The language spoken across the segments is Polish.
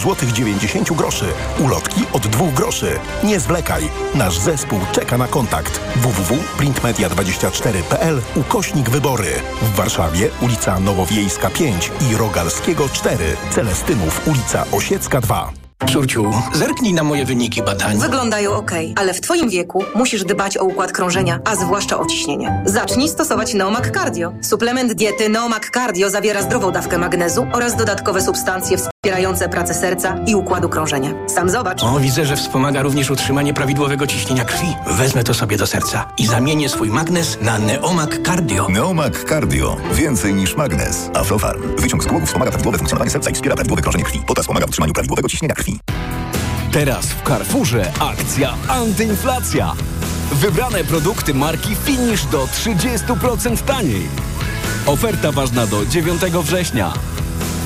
złotych 90 groszy. Ulotki od 2 groszy. Nie zwlekaj. Nasz zespół czeka na kontakt. www.printmedia24.pl ukośnik wybory. W Warszawie ulica Nowowiejska 5 i Rogalskiego 4. Celestynów ulica Osiecka 2. Córciu, zerknij na moje wyniki badań. Wyglądają ok, ale w Twoim wieku musisz dbać o układ krążenia, a zwłaszcza o ciśnienie. Zacznij stosować Neomag Cardio. Suplement diety Neomag Cardio zawiera zdrową dawkę magnezu oraz dodatkowe substancje wspierające pracę serca i układu krążenia. Sam zobacz. O, widzę, że wspomaga również utrzymanie prawidłowego ciśnienia krwi. Wezmę to sobie do serca i zamienię swój magnes na Neomag Cardio. Neomag Cardio. Więcej niż magnes. Aflofarm. Wyciąg z głowy wspomaga prawidłowe funkcjonowanie serca i wspiera prawidłowe krążenie krwi. Potas pomaga w utrzymaniu prawidłowego ciśnienia krwi. Teraz w Carrefourze akcja antyinflacja. Wybrane produkty marki Finish do 30% taniej. Oferta ważna do 9 września.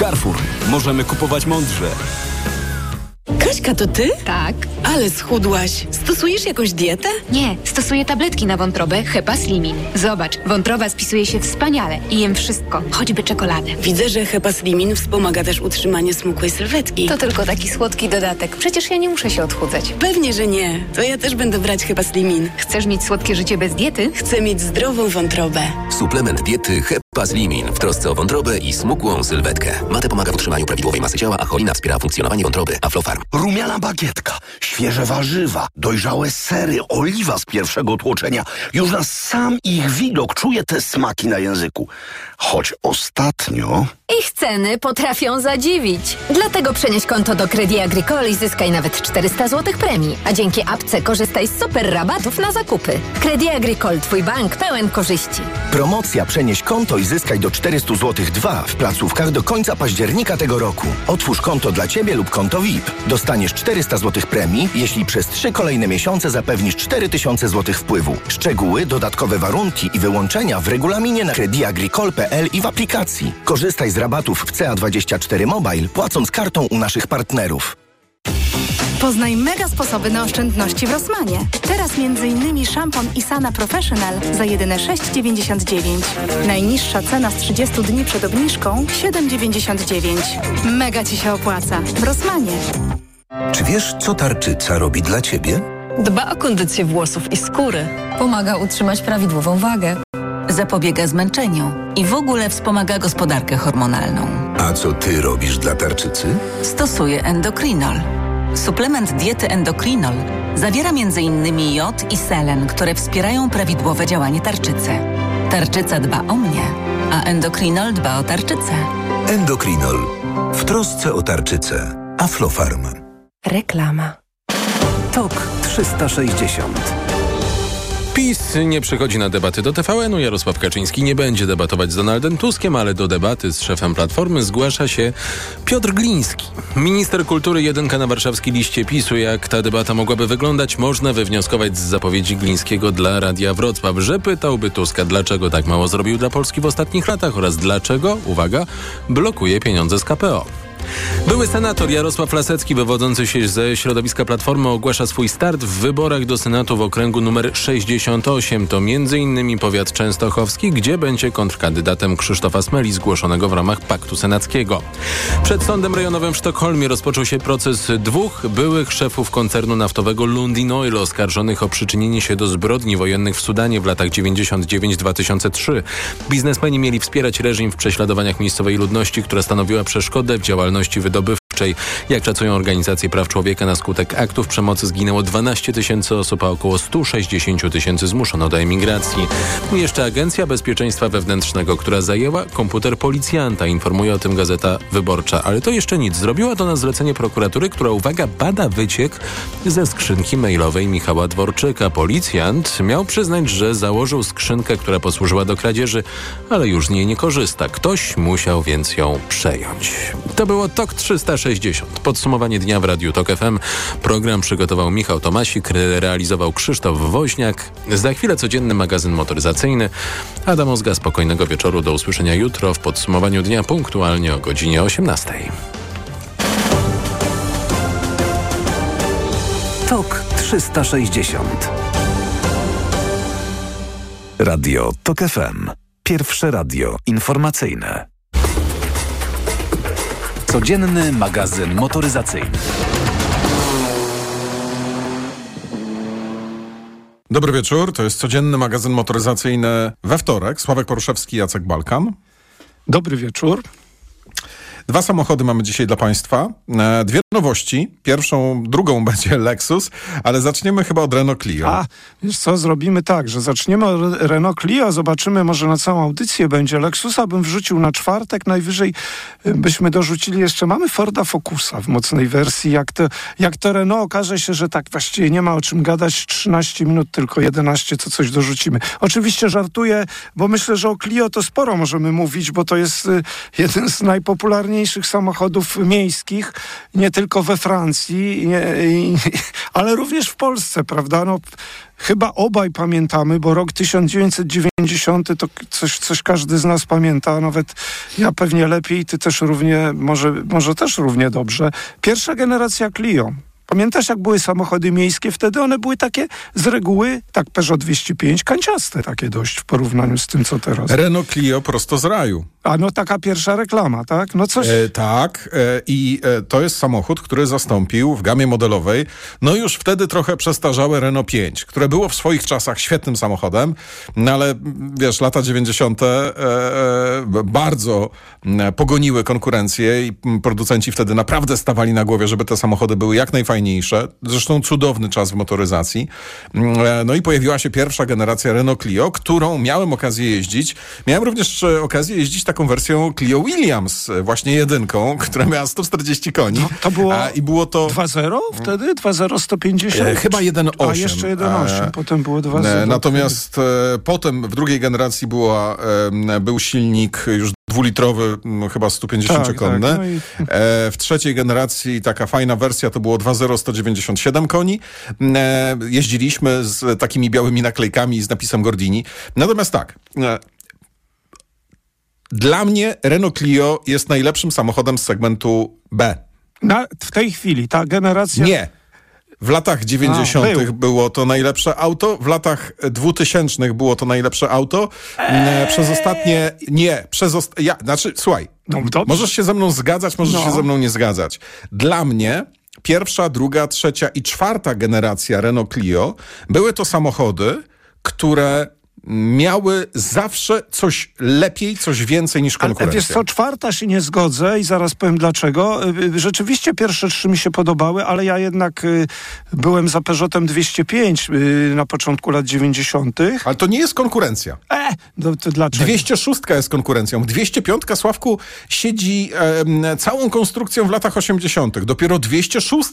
Carrefour. Możemy kupować mądrze. Kaśka, to ty? Tak. Ale schudłaś. Stosujesz jakąś dietę? Nie, stosuję tabletki na wątrobę Hepa Slimin. Zobacz, wątroba spisuje się wspaniale i jem wszystko, choćby czekoladę. Widzę, że Hepaslimin wspomaga też utrzymanie smukłej sylwetki. To tylko taki słodki dodatek. Przecież ja nie muszę się odchudzać. Pewnie, że nie. To ja też będę brać Hepaslimin. Chcesz mieć słodkie życie bez diety? Chcę mieć zdrową wątrobę. Suplement diety Hepazlimin w trosce o wątrobę i smukłą sylwetkę. Mate pomaga w utrzymaniu prawidłowej masy ciała, a cholina wspiera funkcjonowanie wątroby. Aflofarm. Rumiana bagietka, świeże warzywa, dojrzałe sery, oliwa z pierwszego tłoczenia. Już na sam ich widok czuję te smaki na języku. Choć ostatnio... Ich ceny potrafią zadziwić. Dlatego przenieś konto do Credit Agricole i zyskaj nawet 400 zł premii. A dzięki apce korzystaj z super rabatów na zakupy. Credit Agricole, twój bank pełen korzyści. Promocja Przenieś konto i zyskaj do 400 zł 2 w placówkach do końca października tego roku. Otwórz konto dla Ciebie lub konto VIP. Dostaniesz 400 zł premii, jeśli przez 3 kolejne miesiące zapewnisz 4000 zł wpływu. Szczegóły, dodatkowe warunki i wyłączenia w regulaminie na crediagricole.pl i w aplikacji. Korzystaj z rabatów w CA24 Mobile, płacąc kartą u naszych partnerów. Poznaj mega sposoby na oszczędności w Rosmanie. Teraz m.in. szampon Isana Professional za jedyne 6,99. Najniższa cena z 30 dni przed obniżką 7,99. Mega Ci się opłaca. W Rosmanie. Czy wiesz, co tarczyca robi dla Ciebie? Dba o kondycję włosów i skóry. Pomaga utrzymać prawidłową wagę. Zapobiega zmęczeniu i w ogóle wspomaga gospodarkę hormonalną. A co Ty robisz dla tarczycy? Stosuję endokrinol. Suplement diety endokrinol zawiera m.in. jod i selen, które wspierają prawidłowe działanie tarczycy. Tarczyca dba o mnie, a endokrinol dba o tarczycę. Endokrinol. W trosce o tarczycę. Aflofarm. Reklama. TOK 360 PiS nie przychodzi na debaty do TVN-u. Jarosław Kaczyński nie będzie debatować z Donaldem Tuskiem, ale do debaty z szefem Platformy zgłasza się Piotr Gliński. Minister kultury jedynka na warszawskiej liście PiSu. Jak ta debata mogłaby wyglądać, można wywnioskować z zapowiedzi Glińskiego dla Radia Wrocław, że pytałby Tuska, dlaczego tak mało zrobił dla Polski w ostatnich latach oraz dlaczego, uwaga, blokuje pieniądze z KPO. Były senator Jarosław Lasecki, wywodzący się ze środowiska Platformy, ogłasza swój start w wyborach do Senatu w okręgu numer 68. To m.in. powiat częstochowski, gdzie będzie kontrkandydatem Krzysztofa Smeli, zgłoszonego w ramach Paktu Senackiego. Przed Sądem Rejonowym w Sztokholmie rozpoczął się proces dwóch byłych szefów koncernu naftowego Lundin Oil oskarżonych o przyczynienie się do zbrodni wojennych w Sudanie w latach 99-2003. Biznesmeni mieli wspierać reżim w prześladowaniach miejscowej ludności, która stanowiła przeszkodę w działalności wydobywczej. Jak szacują organizacje praw człowieka, na skutek aktów przemocy zginęło 12 tysięcy osób, a około 160 tysięcy zmuszono do emigracji. I jeszcze Agencja Bezpieczeństwa Wewnętrznego, która zajęła komputer policjanta, informuje o tym Gazeta Wyborcza. Ale to jeszcze nic. Zrobiła to na zlecenie prokuratury, która, uwaga, bada wyciek ze skrzynki mailowej Michała Dworczyka. Policjant miał przyznać, że założył skrzynkę, która posłużyła do kradzieży, ale już z niej nie korzysta. Ktoś musiał więc ją przejąć. To było TOK 360. Podsumowanie dnia w Radiu TOK FM. Program przygotował Michał Tomasik, realizował Krzysztof Woźniak. Za chwilę codzienny magazyn motoryzacyjny. Adam Ozga, spokojnego wieczoru. Do usłyszenia jutro w podsumowaniu dnia punktualnie o godzinie 18. TOK 360 Radio TOK FM. Pierwsze radio informacyjne. Codzienny magazyn motoryzacyjny. Dobry wieczór, to jest codzienny magazyn motoryzacyjny we wtorek. Sławek Poruszewski, Jacek Balkan. Dobry wieczór. Dwa samochody mamy dzisiaj dla Państwa. E, dwie nowości. Pierwszą, drugą będzie Lexus, ale zaczniemy chyba od Renault Clio. A, wiesz co, zrobimy tak, że zaczniemy od Renault Clio, zobaczymy, może na całą audycję będzie Lexusa, bym wrzucił na czwartek, najwyżej y, byśmy dorzucili jeszcze, mamy Forda Focusa w mocnej wersji, jak to, jak to Renault okaże się, że tak właściwie nie ma o czym gadać, 13 minut, tylko 11, co coś dorzucimy. Oczywiście żartuję, bo myślę, że o Clio to sporo możemy mówić, bo to jest y, jeden z najpopularniejszych samochodów miejskich, nie tylko we Francji, ale również w Polsce, prawda? No, chyba obaj pamiętamy, bo rok 1990 to coś, coś każdy z nas pamięta, nawet ja pewnie lepiej, ty też równie, może, może też równie dobrze. Pierwsza generacja Clio. Pamiętasz, jak były samochody miejskie? Wtedy one były takie z reguły, tak Peugeot 205, kanciaste takie dość w porównaniu z tym, co teraz. Renault Clio prosto z raju. A no taka pierwsza reklama, tak? No coś... E, tak e, i e, to jest samochód, który zastąpił w gamie modelowej, no już wtedy trochę przestarzałe Renault 5, które było w swoich czasach świetnym samochodem, no ale wiesz, lata 90. E, e, bardzo pogoniły konkurencję i producenci wtedy naprawdę stawali na głowie, żeby te samochody były jak najfajniejsze. Zresztą cudowny czas w motoryzacji. E, no i pojawiła się pierwsza generacja Renault Clio, którą miałem okazję jeździć. Miałem również okazję jeździć taką wersją Clio Williams, właśnie jedynką, która miała 140 koni. No, to było a, i było to 2.0 wtedy? 2.0 150? E, chyba 1.8. A jeszcze 1.8, e, potem było 2.0. E, natomiast e, potem w drugiej generacji była, e, był silnik już dwulitrowy, chyba 150-konny. Tak, tak. No i... e, w trzeciej generacji taka fajna wersja to było 2.0 197 koni. E, jeździliśmy z takimi białymi naklejkami z napisem Gordini. Natomiast tak, e, dla mnie Renault Clio jest najlepszym samochodem z segmentu B. Na, w tej chwili ta generacja... Nie. W latach 90. A, był. było to najlepsze auto, w latach 2000 było to najlepsze auto. Eee. Przez ostatnie. Nie, przez. Ost... Ja, znaczy, słuchaj, no, możesz się ze mną zgadzać, możesz no. się ze mną nie zgadzać. Dla mnie pierwsza, druga, trzecia i czwarta generacja Renault Clio były to samochody, które miały zawsze coś lepiej, coś więcej niż konkurencja. Ale wiesz co, czwarta się nie zgodzę i zaraz powiem dlaczego. Y, y, rzeczywiście pierwsze trzy mi się podobały, ale ja jednak y, byłem za Peugeotem 205 na początku lat 90. Ale to nie jest konkurencja. E, to, to dlaczego? 206 jest konkurencją. 205, Sławku, siedzi e, całą konstrukcją w latach 80. Dopiero 206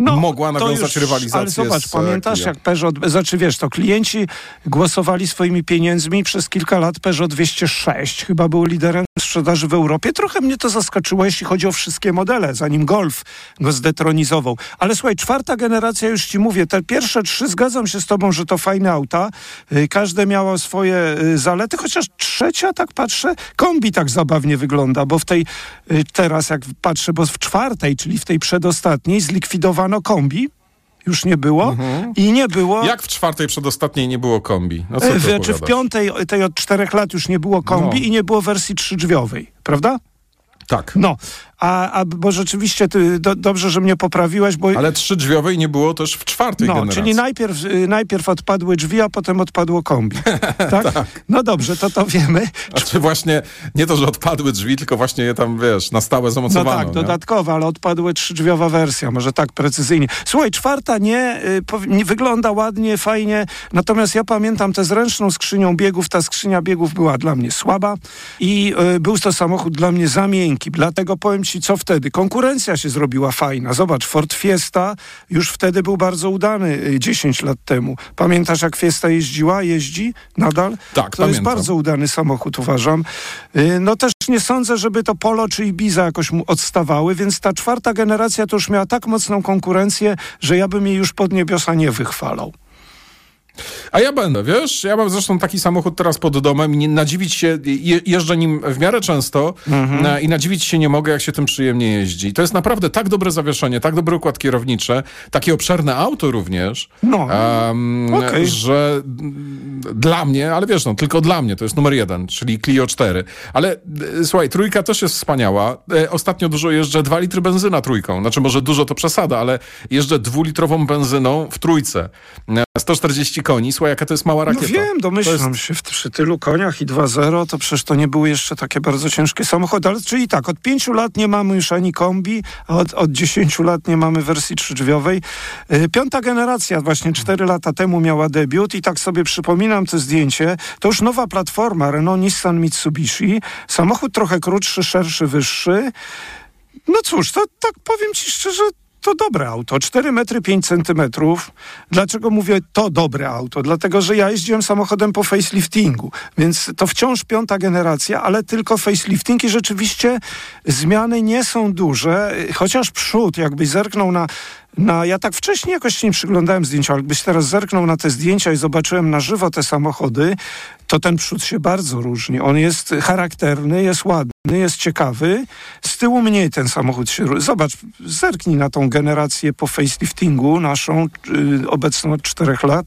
no, mogła nawiązać już, rywalizację Ale zobacz, z, pamiętasz jak Peugeot, znaczy wiesz, to klienci głosowali swoimi pieniędzmi przez kilka lat Peugeot 206 chyba był liderem sprzedaży w Europie. Trochę mnie to zaskoczyło, jeśli chodzi o wszystkie modele, zanim Golf go zdetronizował. Ale słuchaj, czwarta generacja, już ci mówię, te pierwsze trzy, zgadzam się z tobą, że to fajne auta. Y, każde miało swoje y, zalety, chociaż trzecia, tak patrzę, kombi tak zabawnie wygląda, bo w tej, y, teraz jak patrzę, bo w czwartej, czyli w tej przedostatniej zlikwidowano kombi, już nie było mhm. i nie było... Jak w czwartej przedostatniej nie było kombi? No co e, znaczy w piątej, tej od czterech lat już nie było kombi no. i nie było wersji trzydrzwiowej, prawda? Tak. No, a, a bo rzeczywiście ty, do, dobrze, że mnie poprawiłeś, bo... Ale trzydrzwiowej nie było też w czwartej no, generacji. czyli najpierw, y, najpierw odpadły drzwi, a potem odpadło kombi. tak? tak? No dobrze, to to wiemy. A czy właśnie nie to, że odpadły drzwi, tylko właśnie je tam, wiesz, na stałe zamocowano. No tak, nie? dodatkowo, ale odpadły trzydrzwiowa wersja, może tak precyzyjnie. Słuchaj, czwarta nie, y, nie wygląda ładnie, fajnie, natomiast ja pamiętam tę zręczną skrzynią biegów, ta skrzynia biegów była dla mnie słaba i y, był to samochód dla mnie za miękki, dlatego powiem ci, co wtedy. Konkurencja się zrobiła fajna. Zobacz, Ford Fiesta już wtedy był bardzo udany 10 y, lat temu. Pamiętasz, jak Fiesta jeździła? Jeździ nadal? Tak, To pamiętam. jest bardzo udany samochód, uważam. Y, no też nie sądzę, żeby to Polo czy Ibiza jakoś mu odstawały, więc ta czwarta generacja to już miała tak mocną konkurencję, że ja bym jej już pod niebiosa nie wychwalał. A ja będę, wiesz? Ja mam zresztą taki samochód teraz pod domem i nadziwić się, je, jeżdżę nim w miarę często Mhm. na, i nadziwić się nie mogę, jak się tym przyjemnie jeździ. To jest naprawdę tak dobre zawieszenie, tak dobry układ kierowniczy, takie obszerne auto również, No, em, okej. że dla mnie, ale wiesz, no tylko dla mnie, to jest numer jeden, czyli Clio 4. Ale e, słuchaj, trójka też jest wspaniała. E, ostatnio dużo jeżdżę 2 litry benzyna trójką. Znaczy może dużo to przesada, ale jeżdżę dwulitrową benzyną w trójce. E, 140 koni. Słuchaj, jaka to jest mała No rakieta. wiem, domyślam jest- się, w, przy tylu koniach i 2.0 to przecież to nie były jeszcze takie bardzo ciężkie samochody, ale czyli tak, od 5 lat nie mamy już ani kombi, a od, od 10 lat nie mamy wersji trzydrzwiowej. Y, Piąta generacja właśnie 4 lata temu miała debiut i tak sobie przypominam to zdjęcie, to już nowa platforma Renault, Nissan, Mitsubishi, samochód trochę krótszy, szerszy, wyższy. No cóż, to tak powiem ci szczerze, to dobre auto. 4 metry 5 centymetrów. Dlaczego mówię to dobre auto? Dlatego, że ja jeździłem samochodem po faceliftingu, więc to wciąż piąta generacja, ale tylko facelifting i rzeczywiście zmiany nie są duże, chociaż przód, jakbyś zerknął na na, ja tak wcześniej jakoś się nie przyglądałem zdjęcia, ale jakbyś teraz zerknął na te zdjęcia i zobaczyłem na żywo te samochody, to ten przód się bardzo różni. On jest charakterny, jest ładny, jest ciekawy. Z tyłu mniej ten samochód się różni. Zobacz, zerknij na tą generację po faceliftingu naszą, y, obecną od czterech lat.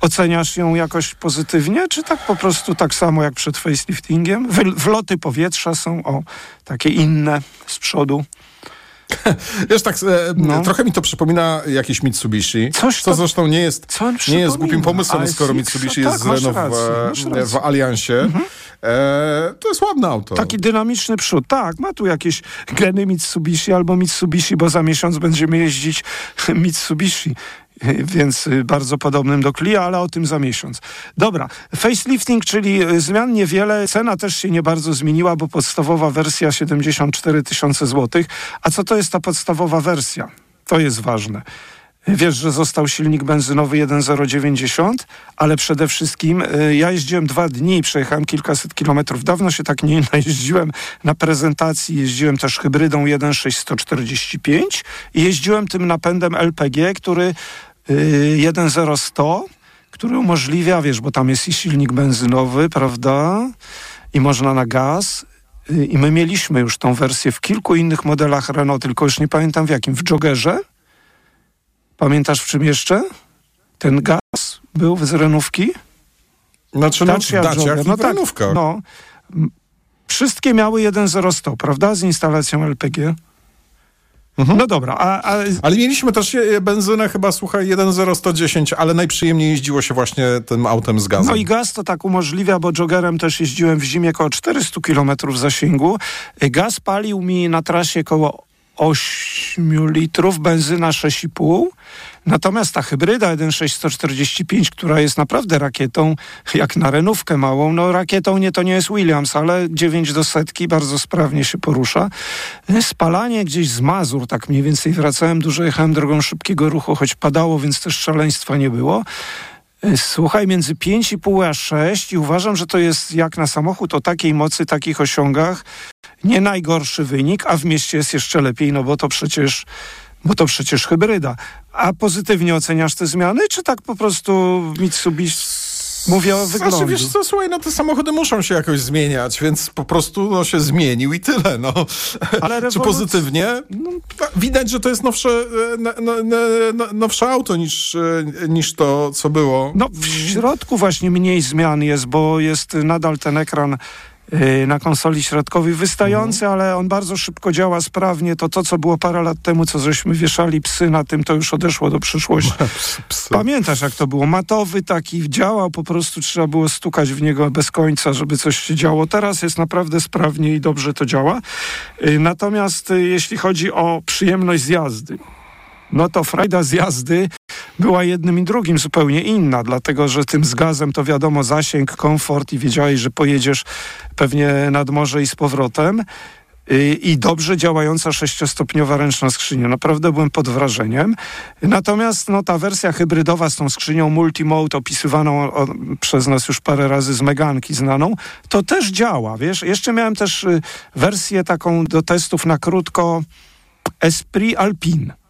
Oceniasz ją jakoś pozytywnie, czy tak po prostu tak samo jak przed faceliftingiem? Wloty powietrza są o takie inne z przodu. Wiesz, tak e, No. trochę mi to przypomina jakiś Mitsubishi, Coś co to- zresztą nie jest, on nie jest głupim pomysłem, skoro Mitsubishi Tak, jest z Renault w. Mhm. w Aliansie. E, to jest ładne auto. Taki dynamiczny przód. Tak, ma tu jakieś geny Mitsubishi albo Mitsubishi, bo za miesiąc będziemy jeździć Mitsubishi. Więc y, bardzo podobnym do Clio, ale o tym za miesiąc. Dobra, facelifting, czyli y, zmian niewiele. Cena też się nie bardzo zmieniła, bo podstawowa wersja 74 tysiące złotych. A co to jest ta podstawowa wersja? To jest ważne. Wiesz, że został silnik benzynowy 1.090, ale przede wszystkim y, ja jeździłem dwa dni przejechałem kilkaset kilometrów. Dawno się tak nie najeździłem na prezentacji. Jeździłem też hybrydą 1.6145 i jeździłem tym napędem LPG, który y, 1.0100, który umożliwia, wiesz, bo tam jest i silnik benzynowy, prawda? I można na gaz. Y, I my mieliśmy już tą wersję w kilku innych modelach Renault, tylko już nie pamiętam w jakim. W Joggerze? Pamiętasz w czym jeszcze? Ten gaz był z renówki? Znaczy, no, w Dacia Daciach Jogger. No w tak, no. Wszystkie miały 1.0100, prawda? Z instalacją LPG. No dobra, a, a Ale mieliśmy też benzynę chyba, słuchaj, 1.0110, ale najprzyjemniej jeździło się właśnie tym autem z gazem. No i gaz to tak umożliwia, bo joggerem też jeździłem w zimie około 400 km zasięgu. Gaz palił mi na trasie około 8 litrów, benzyna 6,5. Natomiast ta hybryda 1.645, która jest naprawdę rakietą, jak na renówkę małą, no rakietą nie to nie jest Williams, ale 9 do setki, bardzo sprawnie się porusza. Y, Spalanie gdzieś z Mazur, tak mniej więcej wracałem, dużo jechałem drogą szybkiego ruchu, choć padało, więc też szaleństwa nie było. Y, Słuchaj, między 5,5 a 6 i uważam, że to jest jak na samochód o takiej mocy, takich osiągach nie najgorszy wynik, a w mieście jest jeszcze lepiej, no bo to przecież, bo to przecież hybryda. A pozytywnie oceniasz te zmiany, czy tak po prostu Mitsubishi mówię o wyglądzie? Znaczy, wiesz co, słuchaj, no te samochody muszą się jakoś zmieniać, więc po prostu no, się zmienił i tyle, no. Ale Czy pozytywnie? No, widać, że to jest nowsze, no, no, no, no, nowsze auto niż, e, niż to, co było. No w środku właśnie mniej zmian jest, bo jest nadal ten ekran na konsoli środkowej wystający, ale on bardzo szybko działa sprawnie. To to, co było parę lat temu, co żeśmy wieszali psy na tym, to już odeszło do przyszłości. Pamiętasz, jak to było? Matowy taki działał, po prostu trzeba było stukać w niego bez końca, żeby coś się działo. Teraz jest naprawdę sprawnie i dobrze to działa. Y, Natomiast y, jeśli chodzi o przyjemność z jazdy, no to frajda z jazdy była jednym i drugim zupełnie inna, dlatego że tym z gazem to wiadomo zasięg, komfort i wiedziałeś, że pojedziesz pewnie nad morze i z powrotem. Y, I dobrze działająca sześciostopniowa ręczna skrzynia. Naprawdę byłem pod wrażeniem. Natomiast no, ta wersja hybrydowa z tą skrzynią multimode opisywaną o, przez nas już parę razy z Meganki znaną, to też działa, wiesz. Jeszcze miałem też y, wersję taką do testów na krótko Esprit Alpine.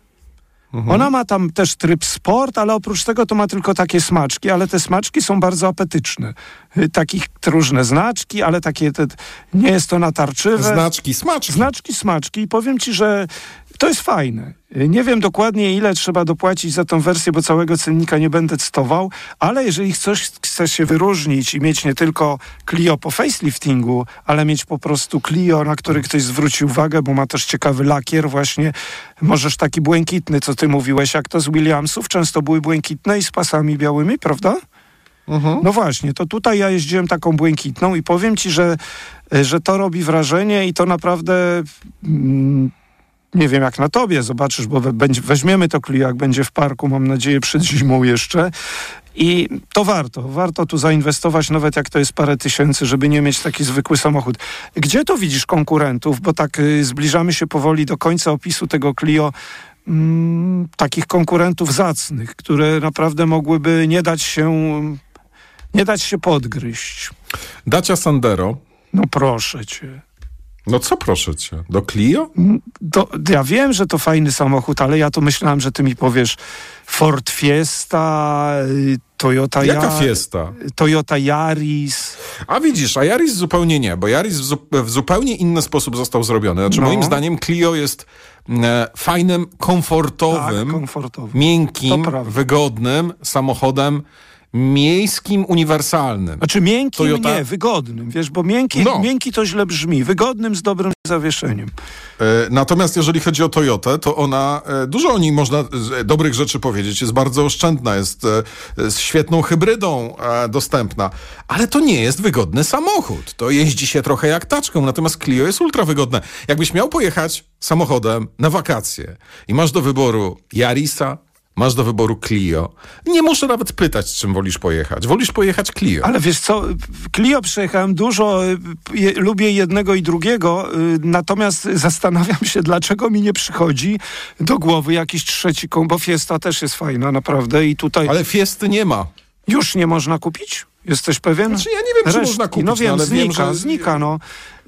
Mhm. Ona ma tam też tryb sport, ale oprócz tego to ma tylko takie smaczki, ale te smaczki są bardzo apetyczne. Y, Takich różne znaczki, ale takie, te, nie jest to natarczywe. Znaczki, smaczki. Znaczki, smaczki i powiem ci, że to jest fajne. Nie wiem dokładnie, ile trzeba dopłacić za tą wersję, bo całego cennika nie będę cytował, ale jeżeli coś chcesz się wyróżnić i mieć nie tylko Clio po faceliftingu, ale mieć po prostu Clio, na który ktoś zwróci uwagę, bo ma też ciekawy lakier właśnie, możesz taki błękitny, co ty mówiłeś, jak to z Williamsów, często były błękitne i z pasami białymi, prawda? No właśnie, to tutaj ja jeździłem taką błękitną i powiem ci, że, że to robi wrażenie i to naprawdę mm, nie wiem jak na tobie, zobaczysz, bo we- będzie, weźmiemy to Clio, jak będzie w parku, mam nadzieję przed zimą jeszcze i to warto, warto tu zainwestować, nawet jak to jest parę tysięcy, żeby nie mieć taki zwykły samochód. Gdzie to widzisz konkurentów, bo tak y, zbliżamy się powoli do końca opisu tego Clio, mm, takich konkurentów zacnych, które naprawdę mogłyby nie dać się, nie dać się podgryźć. Dacia Sandero. No proszę cię. No co proszę cię? Do Clio? To, ja wiem, że to fajny samochód, ale ja to myślałem, że ty mi powiesz Ford Fiesta, y, Toyota Jaka Ja- Fiesta? Toyota Yaris. A widzisz, a Yaris zupełnie nie, bo Yaris w, zu- w zupełnie inny sposób został zrobiony. Znaczy No. moim zdaniem Clio jest e, fajnym, komfortowym, Tak, komfortowym. miękkim, wygodnym samochodem miejskim, uniwersalnym. Znaczy miękkim Toyota- nie, wygodnym, wiesz, bo miękki, No. miękki to źle brzmi, wygodnym z dobrym zawieszeniem. E, Natomiast jeżeli chodzi o Toyotę, to ona, e, dużo o niej można z- dobrych rzeczy powiedzieć, jest bardzo oszczędna, jest e, z świetną hybrydą e, dostępna, ale to nie jest wygodny samochód. To jeździ się trochę jak taczką, natomiast Clio jest ultra wygodne. Jakbyś miał pojechać samochodem na wakacje i masz do wyboru Yarisa, masz do wyboru Clio, nie muszę nawet pytać, czym wolisz pojechać. Wolisz pojechać Clio. Ale wiesz co, Clio przejechałem dużo, je, lubię jednego i drugiego, y, natomiast zastanawiam się, dlaczego mi nie przychodzi do głowy jakiś trzeci bo Fiesta też jest fajna, naprawdę i tutaj... Ale Fiesty nie ma. Już nie można kupić? Jesteś pewien? Znaczy, ja nie wiem, czy można kupić, No wiem, no, znika, wiem, że- znika, no.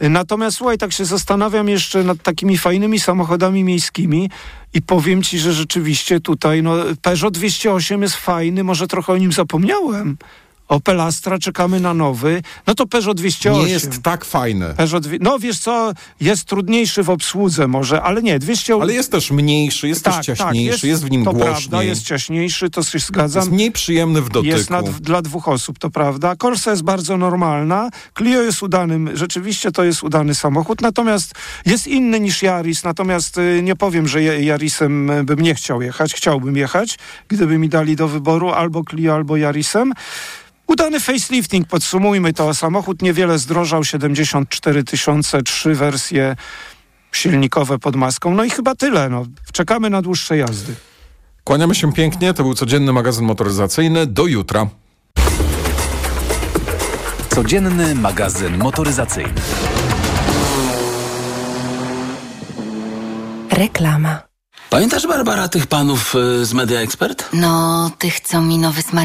Natomiast słuchaj, tak się zastanawiam jeszcze nad takimi fajnymi samochodami miejskimi i powiem ci, że rzeczywiście tutaj, no, Peugeot 208 jest fajny, może trochę o nim zapomniałem. Opel Astra, czekamy na nowy. No to Peugeot 208. Nie jest tak fajny. Peugeot, no wiesz co, jest trudniejszy w obsłudze może, ale nie, 200... Ale jest też mniejszy, jest też ciaśniejszy, jest, w nim to głośniej. prawda, jest ciaśniejszy, to się zgadzam. Jest mniej przyjemny w dotyku. Jest na, dla dwóch osób, to prawda. Corsa jest bardzo normalna. Clio jest udanym, rzeczywiście to jest udany samochód, natomiast jest inny niż Yaris, natomiast y, nie powiem, że Ja- Yarisem y, bym nie chciał jechać. Chciałbym jechać, gdyby mi dali do wyboru albo Clio, albo Yarisem. Udany facelifting, podsumujmy to. Samochód niewiele zdrożał, 74 tysiące, trzy wersje silnikowe pod maską. No i chyba tyle. No. Czekamy na dłuższe jazdy. Kłaniamy się pięknie, to był codzienny magazyn motoryzacyjny. Do jutra. Codzienny magazyn motoryzacyjny. Reklama. Pamiętasz, Barbara, tych panów y, z Media Expert? No, tych, co mi nowy smartfon